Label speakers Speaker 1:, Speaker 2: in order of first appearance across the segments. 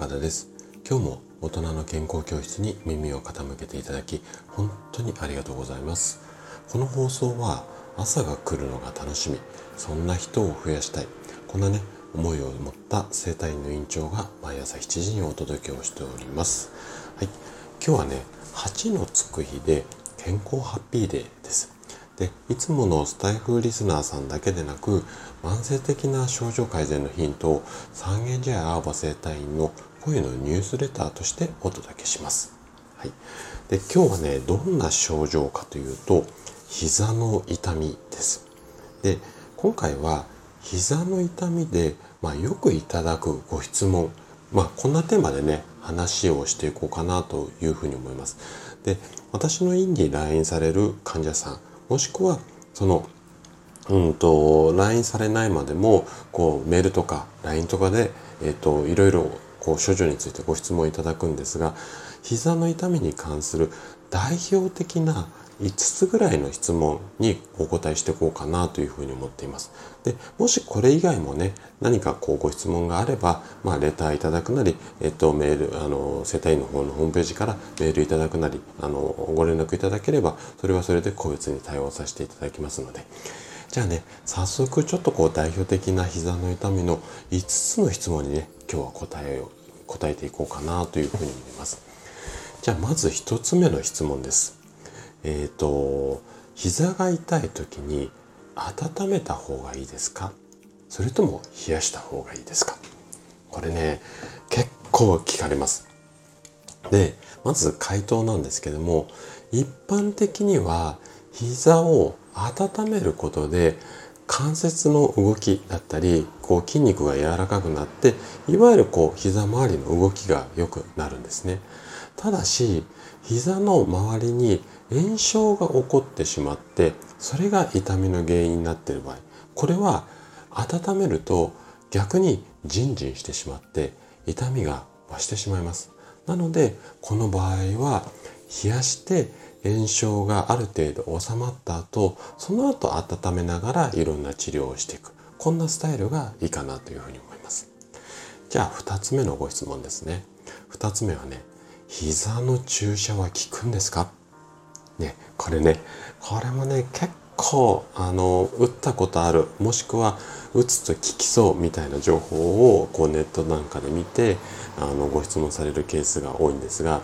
Speaker 1: 高田です。今日も大人の健康教室に耳を傾けていただき本当にありがとうございます。この放送は朝が来るのが楽しみ。そんな人を増やしたい。こんなね思いを持った生体院の院長が毎朝7時にお届けをしております。はい。今日はね8のつく日で健康ハッピーデーです。でいつものスタイフリスナーさんだけでなく慢性的な症状改善のヒントを三軒茶屋アーバ生態院の声のニュースレターとしてお届けします。はい、で今日はねどんな症状かというと膝の痛みです。で今回は膝の痛みで、まあ、よくいただくご質問まあこんなテーマでね話をしていこうかなというふうに思います。で私の院に来院される患者さんもしくはそのうんと LINE されないまでもこうメールとか LINE とかで、えーと、いろいろこう症状についてご質問いただくんですが膝の痛みに関する代表的な5つぐらいの質問にお答えしていこうかなというふうに思っています。で、もしこれ以外もね、何かこうご質問があれば、まあ、レターいただくなり、えっと、メール、あの、世帯の方のホームページからメールいただくなり、あの、ご連絡いただければ、それはそれで個別に対応させていただきますので、じゃあね、早速ちょっとこう代表的な膝の痛みの5つの質問にね、今日は答えを、答えていこうかなというふうに思います。じゃあまず1つ目の質問です。えっ、ー、と膝が痛い時に温めた方がいいですか？それとも冷やした方がいいですか？これね結構聞かれますでまず回答なんですけども一般的には膝を温めることで関節の動きだったりこう筋肉が柔らかくなっていわゆるこう膝周りの動きが良くなるんですね。ただし膝の周りに炎症が起こってしまってそれが痛みの原因になっている場合これは温めると逆にジンジンしてしまって痛みが増してしまいます。なのでこの場合は冷やして炎症がある程度収まった後その後温めながらいろんな治療をしていく。こんなスタイルがいいかなというふうに思います。じゃあ2つ目のご質問ですね。2つ目はね膝の注射は効くんですか？ね、これね、これもね、結構、あの、打ったことある、もしくは、打つと効きそうみたいな情報を、こう、ネットなんかで見て、あの、ご質問されるケースが多いんですが、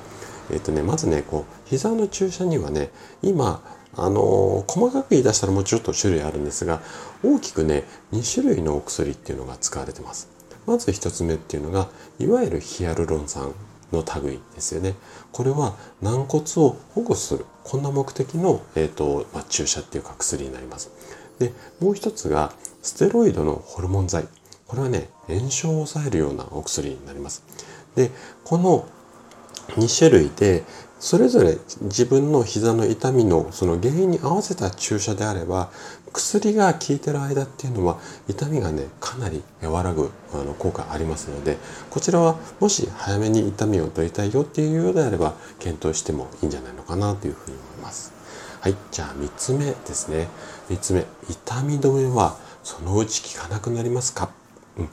Speaker 1: えっとね、まずね、こう、膝の注射にはね、今、あの細かく言い出したらもうちょっと種類あるんですが大きくね2種類のお薬っていうのが使われてますまず1つ目っていうのがいわゆるヒアルロン酸の類ですよね。これは軟骨を保護する。こんな目的の、えーとまあ、注射っていうか薬になります。で、もう一つがステロイドのホルモン剤。これはね、炎症を抑えるようなお薬になります。で、この2種類でそれぞれ自分の膝の痛みのその原因に合わせた注射であれば薬が効いてる間っていうのは痛みがねかなり和らぐあの効果ありますのでこちらはもし早めに痛みを取りたいよっていうようであれば検討してもいいんじゃないのかなというふうに思います。はい、じゃあ3つ目ですね。3つ目、痛み止めはそのうち効かなくなりますか、うん、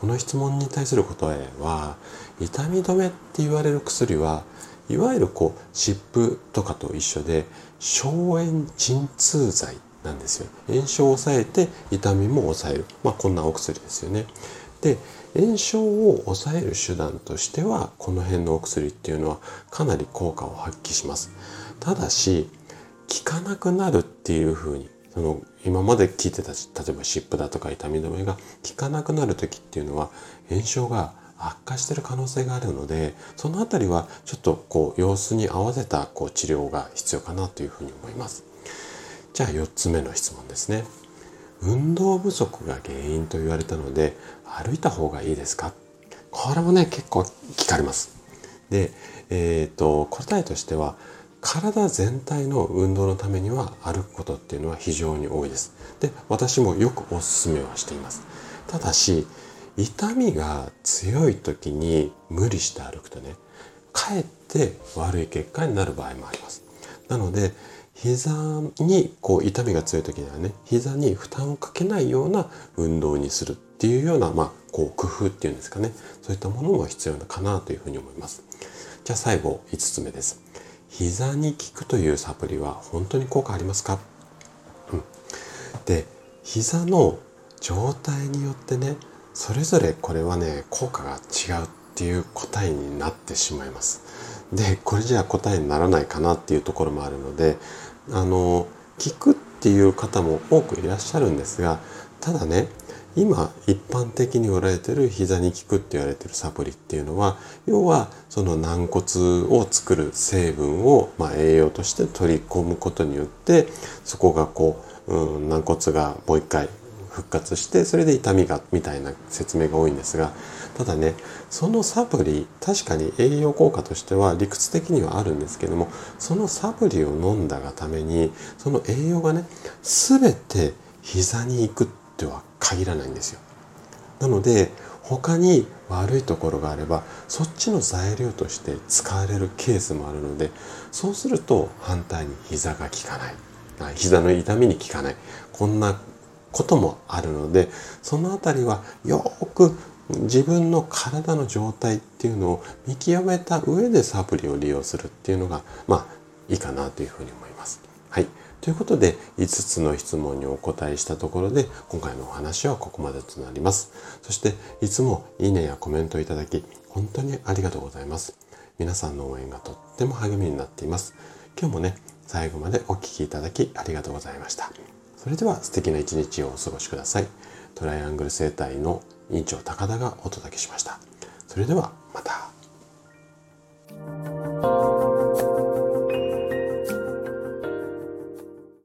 Speaker 1: この質問に対する答えは痛み止めって言われる薬はいわゆるこう湿布とかと一緒で消炎鎮痛剤なんですよ。炎症を抑えて痛みも抑える、まあ、こんなお薬ですよね。で炎症を抑える手段としてはこの辺のお薬っていうのはかなり効果を発揮します。ただし効かなくなるっていうふうにその今まで効いてた例えば湿布だとか痛み止めが効かなくなる時っていうのは炎症が悪化してる可能性があるのでその辺りはちょっとこう様子に合わせたこう治療が必要かなというふうに思います。じゃあ4つ目の質問ですね。運動不足が原因と言われたので歩いた方がいいですか？これもね結構聞かれます。でえっ、ー、と答えとしては体全体の運動のためには歩くことっていうのは非常に多いです。で私もよくおすめはしています。ただし痛みが強い時に無理して歩くとねかえって悪い結果になる場合もあります。なので膝にこう痛みが強い時にはね膝に負担をかけないような運動にするっていうような、まあ、こう工夫っていうんですかね。そういったものも必要かなというふうに思います。じゃあ最後5つ目です。膝に効くというサプリは本当に効果ありますか、うん、で膝の状態によってねそれぞれこれはね効果が違うっていう答えになってしまいます。でこれじゃあ答えにならないかなっていうところもあるのであの聞くっていう方も多くいらっしゃるんですがただね今一般的に売られてる膝に効くって言われてるサプリっていうのは要はその軟骨を作る成分を、まあ、栄養として取り込むことによってそこがこう、うん、軟骨がもう一回復活してそれで痛みがみたいな説明が多いんですがただねそのサプリ確かに栄養効果としては理屈的にはあるんですけどもそのサプリを飲んだがためにその栄養がね全て膝に行くっては限らないんですよ。なので他に悪いところがあればそっちの材料として使われるケースもあるのでそうすると反対に膝が効かない膝の痛みに効かないこんなこともあるのでその辺りはよく自分の体の状態っていうのを見極めた上でサプリを利用するっていうのがまあいいかなというふうに思います。ということで5つの質問にお答えしたところで今回のお話はここまでとなります。そしていつもいいねやコメントをいただき本当にありがとうございます。皆さんの応援がとっても励みになっています。今日もね最後までお聴きいただきありがとうございました。それでは素敵な一日をお過ごしください。トライアングル生態の院長高田がお届けしました。それではまた